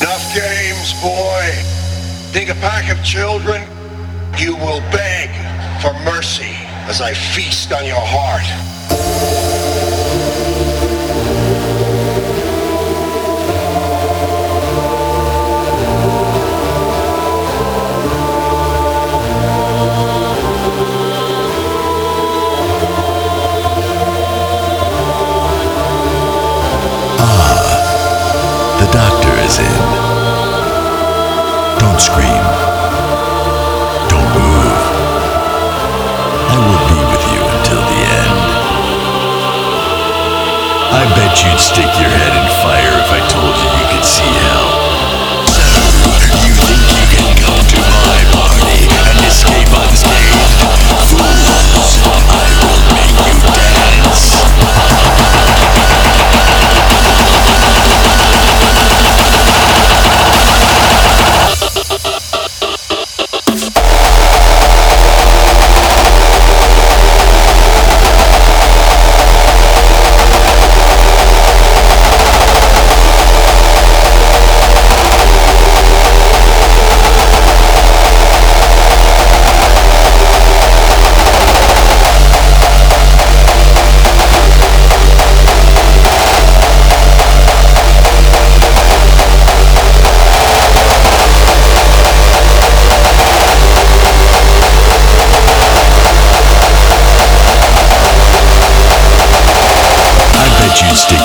Enough games, boy. Think a pack of children, you will beg for mercy as I feast on your heart. In. Don't scream. Don't move. I will be with you until the end. I bet you'd stick your head Tuesday.